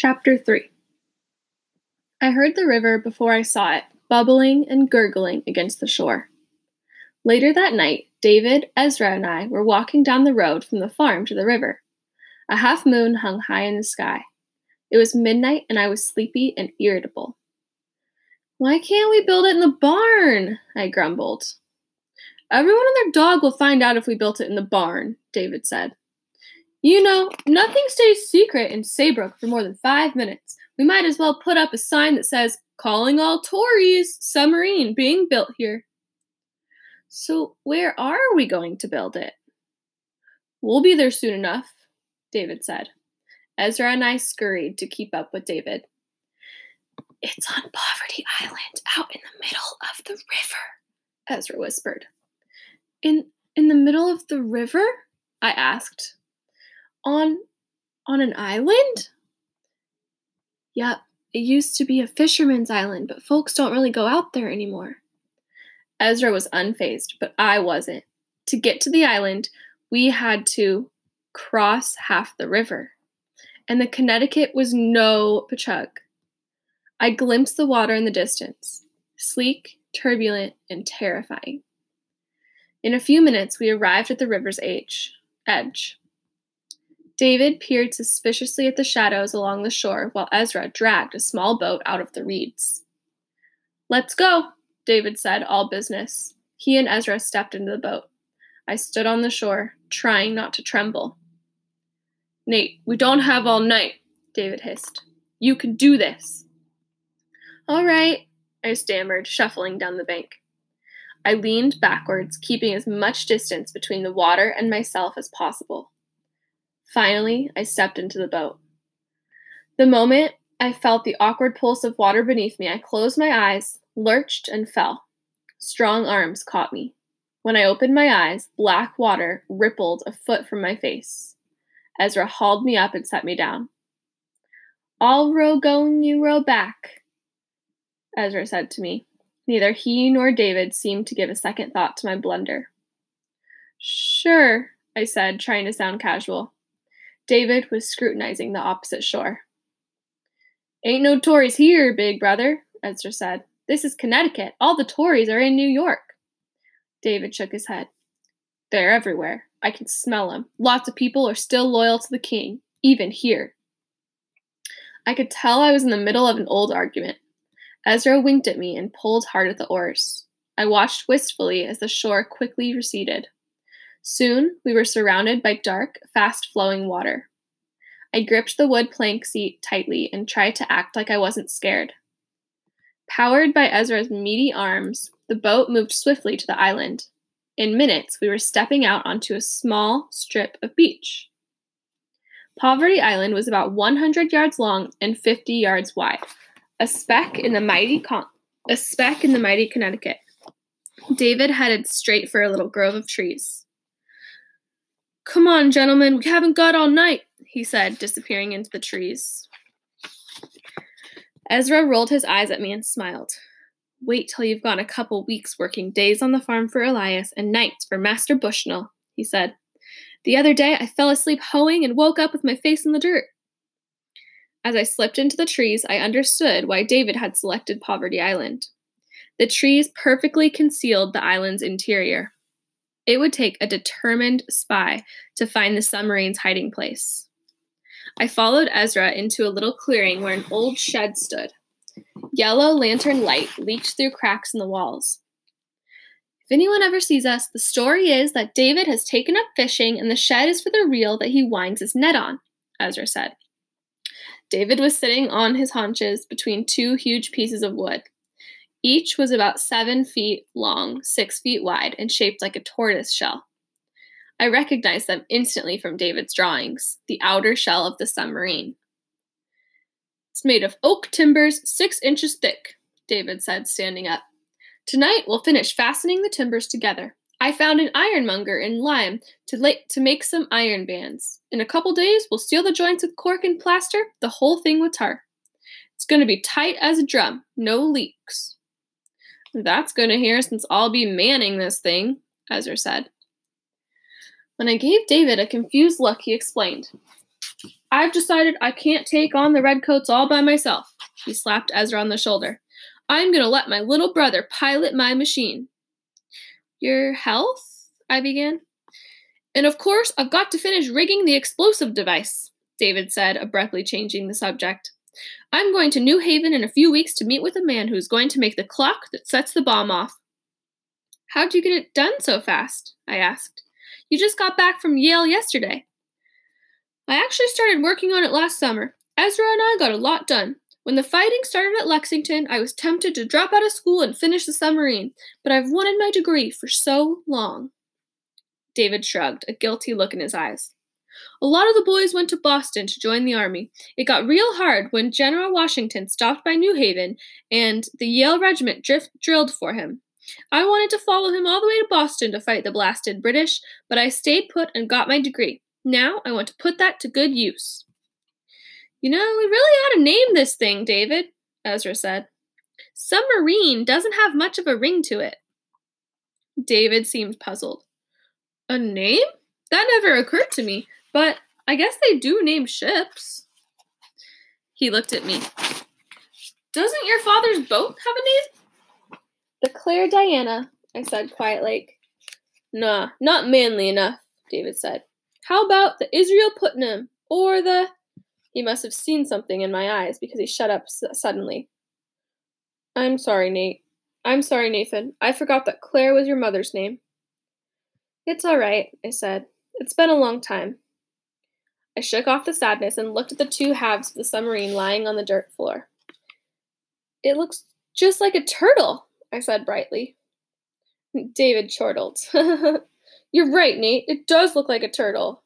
Chapter 3 I heard the river before I saw it, bubbling and gurgling against the shore. Later that night, David, Ezra, and I were walking down the road from the farm to the river. A half moon hung high in the sky. It was midnight, and I was sleepy and irritable. Why can't we build it in the barn? I grumbled. Everyone and their dog will find out if we built it in the barn, David said. You know, nothing stays secret in Saybrook for more than five minutes. We might as well put up a sign that says, Calling all Tories, submarine being built here. So, where are we going to build it? We'll be there soon enough, David said. Ezra and I scurried to keep up with David. It's on Poverty Island, out in the middle of the river, Ezra whispered. In in the middle of the river? I asked. On on an island? Yep, it used to be a fisherman's island, but folks don't really go out there anymore. Ezra was unfazed, but I wasn't. To get to the island, we had to cross half the river. And the Connecticut was no Pachaug. I glimpsed the water in the distance, sleek, turbulent, and terrifying. In a few minutes, we arrived at the river's edge. edge. David peered suspiciously at the shadows along the shore while Ezra dragged a small boat out of the reeds. Let's go, David said, all business. He and Ezra stepped into the boat. I stood on the shore, trying not to tremble. Nate, we don't have all night, David hissed. You can do this. All right, I stammered, shuffling down the bank. I leaned backwards, keeping as much distance between the water and myself as possible. Finally, I stepped into the boat. The moment I felt the awkward pulse of water beneath me, I closed my eyes, lurched, and fell. Strong arms caught me. When I opened my eyes, black water rippled a foot from my face. Ezra hauled me up and set me down. I'll row going, you row back, Ezra said to me. Neither he nor David seemed to give a second thought to my blunder. Sure, I said, trying to sound casual. David was scrutinizing the opposite shore. Ain't no Tories here, big brother, Ezra said. This is Connecticut. All the Tories are in New York. David shook his head. They're everywhere. I can smell them. Lots of people are still loyal to the king, even here. I could tell I was in the middle of an old argument. Ezra winked at me and pulled hard at the oars. I watched wistfully as the shore quickly receded. Soon we were surrounded by dark, fast flowing water. I gripped the wood plank seat tightly and tried to act like I wasn't scared. Powered by Ezra's meaty arms, the boat moved swiftly to the island. In minutes, we were stepping out onto a small strip of beach. Poverty Island was about 100 yards long and 50 yards wide, a speck in the mighty con- a speck in the mighty Connecticut. David headed straight for a little grove of trees. Come on, gentlemen, we haven't got all night, he said, disappearing into the trees. Ezra rolled his eyes at me and smiled. Wait till you've gone a couple weeks working days on the farm for Elias and nights for Master Bushnell, he said. The other day I fell asleep hoeing and woke up with my face in the dirt. As I slipped into the trees, I understood why David had selected Poverty Island. The trees perfectly concealed the island's interior. It would take a determined spy to find the submarine's hiding place. I followed Ezra into a little clearing where an old shed stood. Yellow lantern light leaked through cracks in the walls. If anyone ever sees us, the story is that David has taken up fishing and the shed is for the reel that he winds his net on, Ezra said. David was sitting on his haunches between two huge pieces of wood. Each was about seven feet long, six feet wide, and shaped like a tortoise shell. I recognized them instantly from David's drawings the outer shell of the submarine. It's made of oak timbers six inches thick, David said, standing up. Tonight we'll finish fastening the timbers together. I found an ironmonger in Lyme to, la- to make some iron bands. In a couple days, we'll seal the joints with cork and plaster the whole thing with tar. It's going to be tight as a drum, no leaks. That's good to hear since I'll be manning this thing, Ezra said. When I gave David a confused look, he explained. I've decided I can't take on the redcoats all by myself. He slapped Ezra on the shoulder. I'm going to let my little brother pilot my machine. Your health? I began. And of course, I've got to finish rigging the explosive device, David said, abruptly changing the subject. I'm going to New Haven in a few weeks to meet with a man who's going to make the clock that sets the bomb off. How'd you get it done so fast? I asked. You just got back from Yale yesterday. I actually started working on it last summer. Ezra and I got a lot done. When the fighting started at Lexington, I was tempted to drop out of school and finish the submarine, but I've wanted my degree for so long. David shrugged, a guilty look in his eyes. A lot of the boys went to Boston to join the army. It got real hard when General Washington stopped by New Haven and the Yale Regiment drift, drilled for him. I wanted to follow him all the way to Boston to fight the blasted British, but I stayed put and got my degree. Now I want to put that to good use. You know, we really ought to name this thing, David, Ezra said. Submarine doesn't have much of a ring to it. David seemed puzzled. A name? That never occurred to me, but I guess they do name ships. He looked at me. Doesn't your father's boat have a name? The Claire Diana, I said quietly. Nah, not manly enough, David said. How about the Israel Putnam or the. He must have seen something in my eyes because he shut up suddenly. I'm sorry, Nate. I'm sorry, Nathan. I forgot that Claire was your mother's name. It's all right, I said. It's been a long time. I shook off the sadness and looked at the two halves of the submarine lying on the dirt floor. It looks just like a turtle, I said brightly. David chortled. You're right, Nate. It does look like a turtle.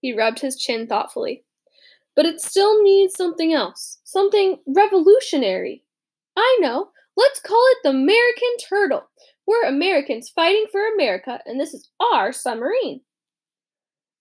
He rubbed his chin thoughtfully. But it still needs something else. Something revolutionary. I know. Let's call it the American Turtle. We're Americans fighting for America, and this is our submarine.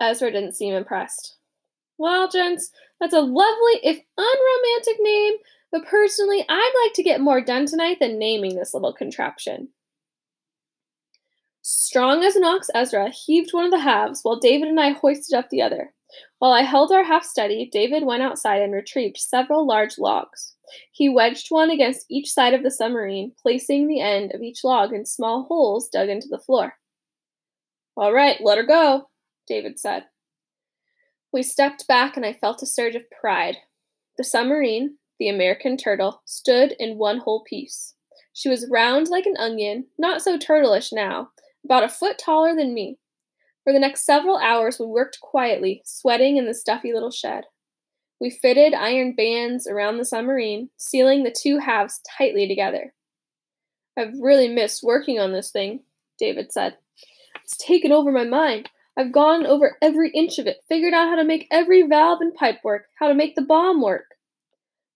Ezra didn't seem impressed. Well, gents, that's a lovely, if unromantic name, but personally, I'd like to get more done tonight than naming this little contraption. Strong as an ox, Ezra heaved one of the halves, while David and I hoisted up the other. While I held our half steady, David went outside and retrieved several large logs. He wedged one against each side of the submarine, placing the end of each log in small holes dug into the floor. All right, let her go, David said. We stepped back, and I felt a surge of pride. The submarine, the American turtle, stood in one whole piece. She was round like an onion, not so turtleish now, about a foot taller than me. For the next several hours, we worked quietly, sweating in the stuffy little shed. We fitted iron bands around the submarine, sealing the two halves tightly together. I've really missed working on this thing, David said. It's taken over my mind. I've gone over every inch of it, figured out how to make every valve and pipe work, how to make the bomb work.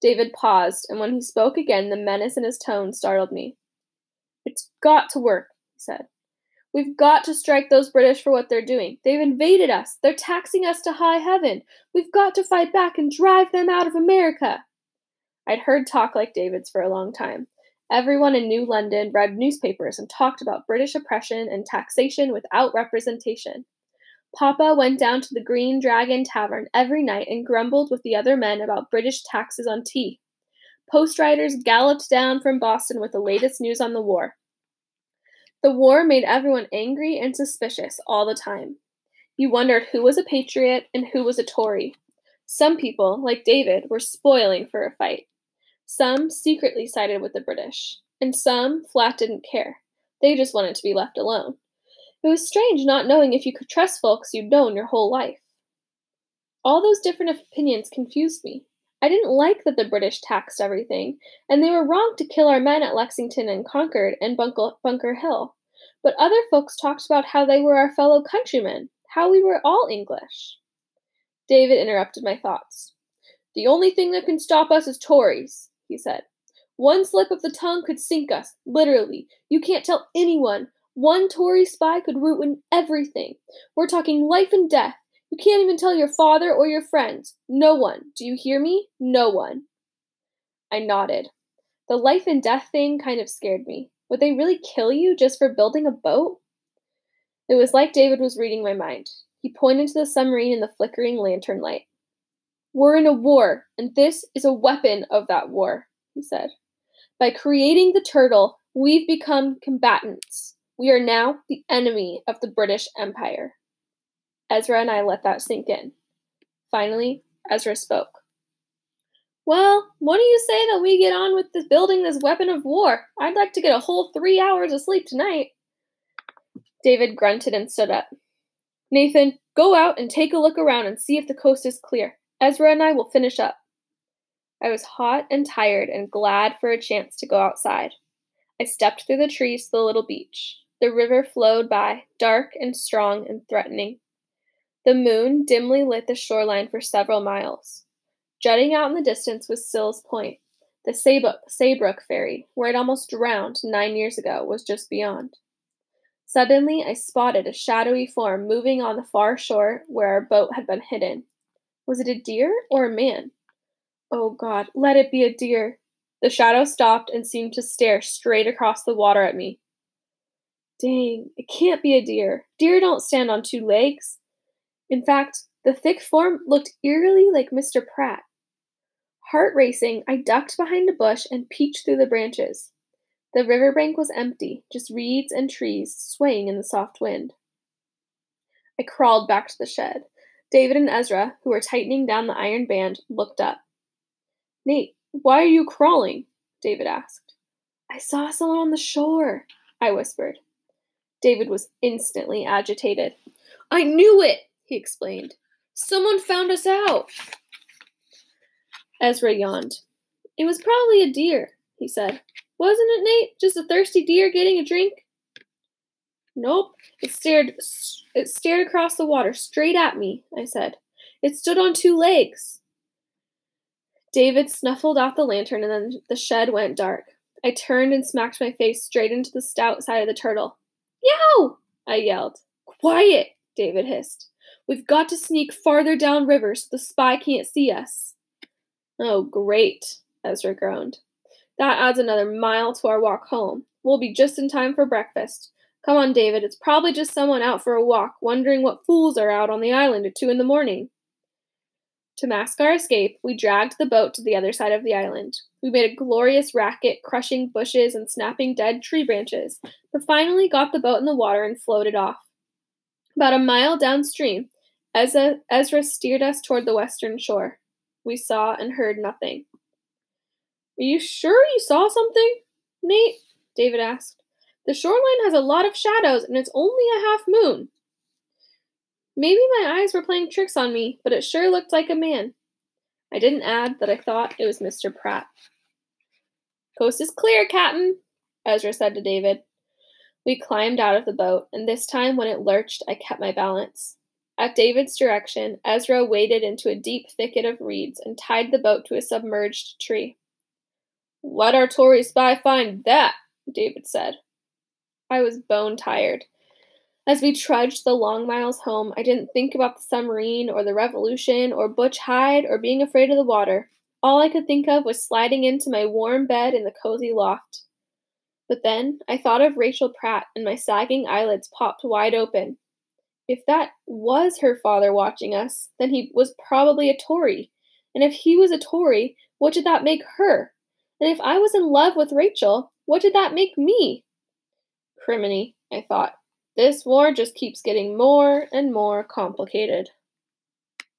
David paused, and when he spoke again, the menace in his tone startled me. It's got to work, he said. We've got to strike those British for what they're doing. They've invaded us. They're taxing us to high heaven. We've got to fight back and drive them out of America. I'd heard talk like David's for a long time. Everyone in New London read newspapers and talked about British oppression and taxation without representation. Papa went down to the Green Dragon Tavern every night and grumbled with the other men about British taxes on tea. Post riders galloped down from Boston with the latest news on the war. The war made everyone angry and suspicious all the time. You wondered who was a patriot and who was a Tory. Some people, like David, were spoiling for a fight. Some secretly sided with the British, and some flat didn't care. They just wanted to be left alone. It was strange not knowing if you could trust folks you'd known your whole life. All those different opinions confused me. I didn't like that the British taxed everything, and they were wrong to kill our men at Lexington and Concord and Bunker Hill. But other folks talked about how they were our fellow countrymen, how we were all English. David interrupted my thoughts. The only thing that can stop us is Tories, he said. One slip of the tongue could sink us, literally. You can't tell anyone. One Tory spy could ruin everything. We're talking life and death. You can't even tell your father or your friends. No one. Do you hear me? No one. I nodded. The life and death thing kind of scared me. Would they really kill you just for building a boat? It was like David was reading my mind. He pointed to the submarine in the flickering lantern light. We're in a war, and this is a weapon of that war, he said. By creating the turtle, we've become combatants. We are now the enemy of the British Empire. Ezra and I let that sink in. Finally, Ezra spoke. Well, what do you say that we get on with this building this weapon of war? I'd like to get a whole three hours of sleep tonight. David grunted and stood up. Nathan, go out and take a look around and see if the coast is clear. Ezra and I will finish up. I was hot and tired and glad for a chance to go outside. I stepped through the trees to the little beach. The river flowed by, dark and strong and threatening. The moon dimly lit the shoreline for several miles. Jutting out in the distance was Sill's Point. The Saybrook ferry, where I'd almost drowned nine years ago, was just beyond. Suddenly, I spotted a shadowy form moving on the far shore where our boat had been hidden. Was it a deer or a man? Oh God, let it be a deer. The shadow stopped and seemed to stare straight across the water at me. Dang, it can't be a deer. Deer don't stand on two legs. In fact, the thick form looked eerily like Mr. Pratt. Heart racing, I ducked behind a bush and peeked through the branches. The riverbank was empty, just reeds and trees swaying in the soft wind. I crawled back to the shed. David and Ezra, who were tightening down the iron band, looked up. Nate, why are you crawling? David asked. I saw someone on the shore, I whispered. David was instantly agitated. I knew it, he explained. Someone found us out. Ezra yawned. It was probably a deer, he said. Wasn't it, Nate? Just a thirsty deer getting a drink? Nope. It stared it stared across the water straight at me, I said. It stood on two legs. David snuffled out the lantern and then the shed went dark. I turned and smacked my face straight into the stout side of the turtle. Yow! I yelled. Quiet! David hissed. We've got to sneak farther downriver so the spy can't see us. Oh, great, Ezra groaned. That adds another mile to our walk home. We'll be just in time for breakfast. Come on, David, it's probably just someone out for a walk, wondering what fools are out on the island at two in the morning. To mask our escape, we dragged the boat to the other side of the island. We made a glorious racket, crushing bushes and snapping dead tree branches, but finally got the boat in the water and floated off. About a mile downstream, Ezra, Ezra steered us toward the western shore. We saw and heard nothing. Are you sure you saw something, Nate? David asked. The shoreline has a lot of shadows and it's only a half moon. Maybe my eyes were playing tricks on me, but it sure looked like a man. I didn't add that I thought it was Mr. Pratt. Coast is clear, Captain, Ezra said to David. We climbed out of the boat, and this time when it lurched, I kept my balance. At David's direction, Ezra waded into a deep thicket of reeds and tied the boat to a submerged tree. Let our Tory spy find that, David said. I was bone tired. As we trudged the long miles home, I didn't think about the submarine or the revolution or Butch Hyde or being afraid of the water. All I could think of was sliding into my warm bed in the cozy loft. But then I thought of Rachel Pratt and my sagging eyelids popped wide open. If that was her father watching us, then he was probably a Tory. And if he was a Tory, what did that make her? And if I was in love with Rachel, what did that make me? Criminy, I thought. This war just keeps getting more and more complicated.